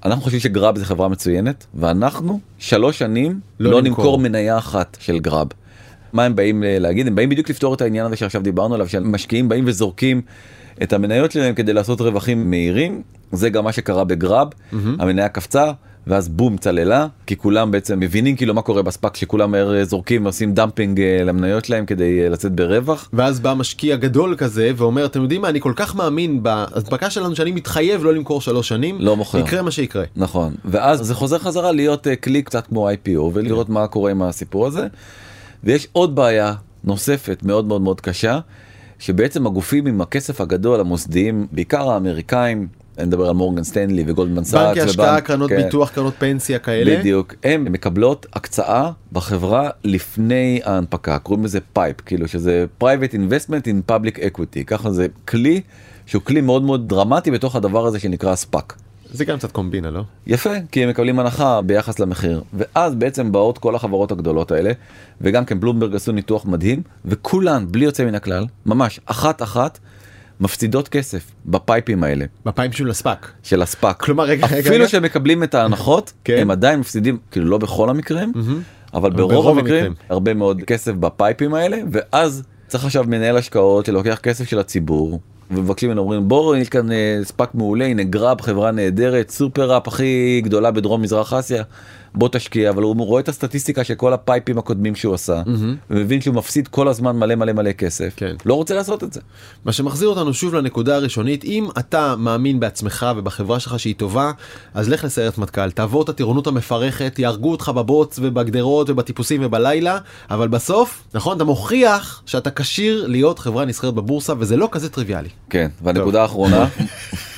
אנחנו חושבים שגראב זה חברה מצוינת ואנחנו שלוש שנים לא, לא. נמכור מניה אחת של גראב. מה הם באים אה, להגיד הם באים בדיוק לפתור את העניין הזה שעכשיו דיברנו עליו שמשקיעים באים וזורקים את המניות שלהם כדי לעשות רווחים מהירים זה גם מה שקרה בגראב mm-hmm. המניה קפצה ואז בום צללה כי כולם בעצם מבינים כאילו מה קורה בספאק שכולם מהר אה, זורקים ועושים dumping אה, למניות שלהם כדי לצאת ברווח. ואז בא משקיע גדול כזה ואומר אתם יודעים מה אני כל כך מאמין בהנפקה שלנו שאני מתחייב לא למכור שלוש שנים לא מוכר יקרה מה שיקרה נכון ואז זה חוזר חזרה להיות כלי קצת כמו IPO ולראות מה קורה עם הסיפור הזה. ויש עוד בעיה נוספת מאוד מאוד מאוד קשה, שבעצם הגופים עם הכסף הגדול, המוסדיים, בעיקר האמריקאים, אני מדבר על מורגן סטנלי וגולדמן סאקס. בנקי השקעה, קרנות כן, ביטוח, קרנות פנסיה כאלה. בדיוק, הן מקבלות הקצאה בחברה לפני ההנפקה, קוראים לזה PIPE, כאילו שזה private investment in public equity, ככה זה כלי שהוא כלי מאוד מאוד דרמטי בתוך הדבר הזה שנקרא ספאק. זה גם קצת קומבינה לא? יפה כי הם מקבלים הנחה ביחס למחיר ואז בעצם באות כל החברות הגדולות האלה וגם כן בלומברג עשו ניתוח מדהים וכולן בלי יוצא מן הכלל ממש אחת אחת מפסידות כסף בפייפים האלה. ב PIPE של הספאק. של הספאק. כלומר רגע רגע. אפילו שהם מקבלים את ההנחות (laughs) כן. הם עדיין מפסידים כאילו לא בכל המקרים אבל ברוב המקרים הרבה מאוד כסף בפייפים האלה ואז צריך עכשיו מנהל השקעות שלוקח כסף של הציבור ומבקשים ממנו אומרים בואו יש כאן אה, ספאק מעולה הנה גראב חברה נהדרת super app הכי גדולה בדרום מזרח אסיה בוא תשקיע אבל הוא רואה את הסטטיסטיקה של כל הפייפים הקודמים שהוא עשה mm-hmm. ומבין שהוא מפסיד כל הזמן מלא מלא מלא כסף כן. לא רוצה לעשות את זה. מה שמחזיר אותנו שוב לנקודה הראשונית אם אתה מאמין בעצמך ובחברה שלך שהיא טובה אז לך לסיירת מטכ"ל תעבור את הטירונות המפרכת יהרגו אותך בבוץ ובגדרות ובטיפוסים ובלילה אבל בסוף נכון אתה מוכיח שאתה כשיר להיות חברה נסחרת בבורסה וזה לא כזה טריוויאלי. כן והנקודה האחרונה. (laughs)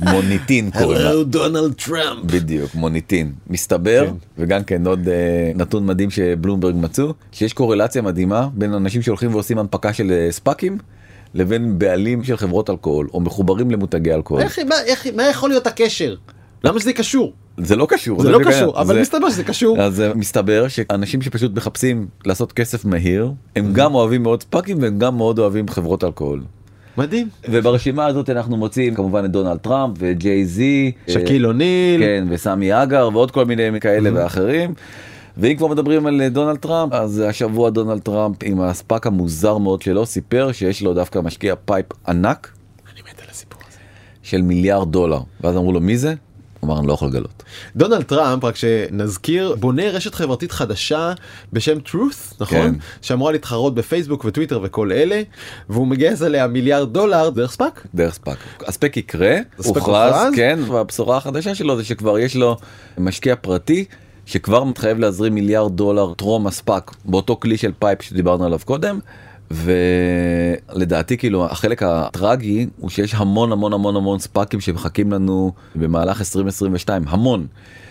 מוניטין קוראים לה. דונלד טראמפ. בדיוק מוניטין מסתבר כן. וגם כן עוד uh, נתון מדהים שבלומברג מצאו שיש קורלציה מדהימה בין אנשים שהולכים ועושים הנפקה של uh, ספאקים. לבין בעלים של חברות אלכוהול או מחוברים למותגי אלכוהול. איך, מה, איך, מה יכול להיות הקשר? למה שזה קשור? זה לא קשור זה, זה לא קשור אבל זה, מסתבר שזה קשור אז מסתבר שאנשים שפשוט מחפשים לעשות כסף מהיר הם גם אוהבים מאוד ספאקים והם גם מאוד אוהבים חברות אלכוהול. מדהים. וברשימה הזאת אנחנו מוצאים כמובן את דונלד טראמפ וג'יי זי. שקיל אוניל. כן, וסמי אגר ועוד כל מיני כאלה. ואחרים. ואם כבר מדברים על דונלד טראמפ אז השבוע דונלד טראמפ עם הספאק המוזר מאוד שלו סיפר שיש לו דווקא משקיע PIPE ענק. אני מת על הסיפור הזה. של מיליארד דולר ואז אמרו לו מי זה? אמר אני לא יכול לגלות. דונלד טראמפ רק שנזכיר בונה רשת חברתית חדשה בשם truth נכון כן. שאמורה להתחרות בפייסבוק וטוויטר וכל אלה והוא מגייס עליה מיליארד דולר דרך ספאק דרך ספאק הספאק יקרה הוכרז כן והבשורה החדשה שלו זה שכבר יש לו משקיע פרטי. שכבר מתחייב להזרים מיליארד דולר טרום הספאק באותו כלי של PIPE שדיברנו עליו קודם ולדעתי כאילו החלק הטרגי הוא שיש המון המון המון המון ספאקים שמחכים לנו במהלך 2022 המון.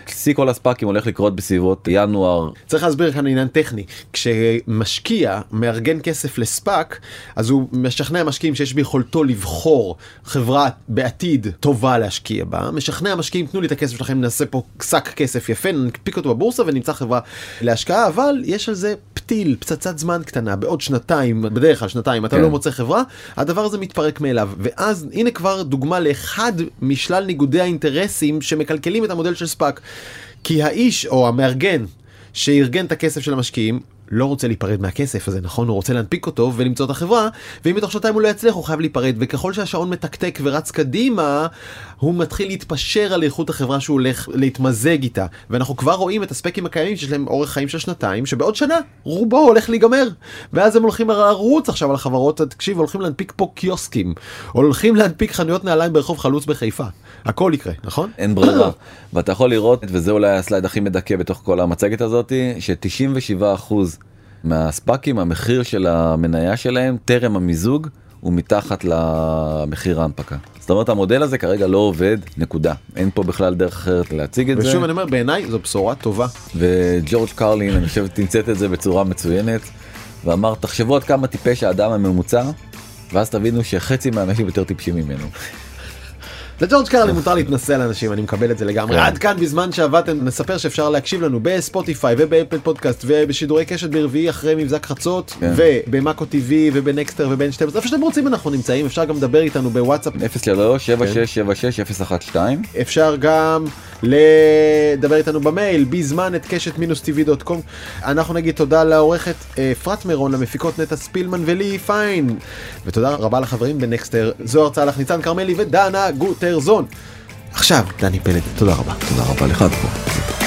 שיא כל הספאקים הולך לקרות בסביבות ינואר. צריך להסביר כאן עניין טכני כשמשקיע מארגן כסף לספאק אז הוא משכנע משקיעים שיש ביכולתו לבחור חברה בעתיד טובה להשקיע בה משכנע משקיעים תנו לי את הכסף שלכם נעשה פה שק כסף יפה נקפיק אותו בבורסה ונמצא חברה להשקעה אבל יש על זה פתיל פצצת זמן קטנה בעוד שנתיים בדרך כלל שנתיים אתה כן. לא מוצא חברה הדבר הזה מתפרק מאליו ואז הנה כבר דוגמה לאחד משלל ניגודי האינטרסים שמקלקלים את המודל של ספאק. כי האיש או המארגן שארגן את הכסף של המשקיעים לא רוצה להיפרד מהכסף הזה נכון? הוא רוצה להנפיק אותו ולמצוא את החברה ואם בתוך שנתיים הוא לא יצליח הוא חייב להיפרד. וככל שהשעון מתקתק ורץ קדימה הוא מתחיל להתפשר על איכות החברה שהוא הולך להתמזג איתה. ואנחנו כבר רואים את הספקים הקיימים שיש להם אורך חיים של שנתיים שבעוד שנה רובו הולך להיגמר. ואז הם הולכים לרוץ עכשיו על החברות תקשיב הולכים להנפיק פה קיוסקים. הולכים להנפיק חנויות נעליים ברחוב חלוץ בחיפה. הכל יקרה נכון? אין ברירה. ואתה יכול לראות וזה אולי הסלייד הכי מדכא בתוך כל המצגת הזאתי ש-97% מהספאקים המחיר של המניה שלהם טרם המיזוג הוא מתחת למחיר ההנפקה. זאת אומרת המודל הזה כרגע לא עובד נקודה אין פה בכלל דרך אחרת להציג את ושוב זה. ושוב אני אומר בעיניי זו בשורה טובה. וג'ורג' קרלין אני חושב תמצת את זה בצורה מצוינת ואמר תחשבו עד כמה טיפש האדם הממוצע ואז תבינו שחצי מהאנשים יותר טיפשים ממנו. לג'ורג' קרלין מותר להתנשא על אנשים אני מקבל את זה לגמרי. כן. עד כאן בזמן שעבדתם נספר שאפשר להקשיב לנו בספוטיפיי ובאפל פודקאסט ובשידורי קשת ברביעי אחרי מבזק חצות כן. ובמאקו TV ובנקסטר וב-N12 איפה שאתם רוצים אנחנו נמצאים אפשר גם לדבר איתנו בוואטסאפ. 03 7676 012 אפשר גם לדבר איתנו במייל בזמן את קשת מינוס טבעי דוט קום אנחנו נגיד תודה לעורכת אה, אפרת מירון למפיקות נטע ספילמן ולי פיין. ותודה רבה לחברים בנקסטר. זוהר צלח ניצן כרמלי ודנה גוטרזון. עכשיו דני פלד תודה רבה. תודה רבה לך פה.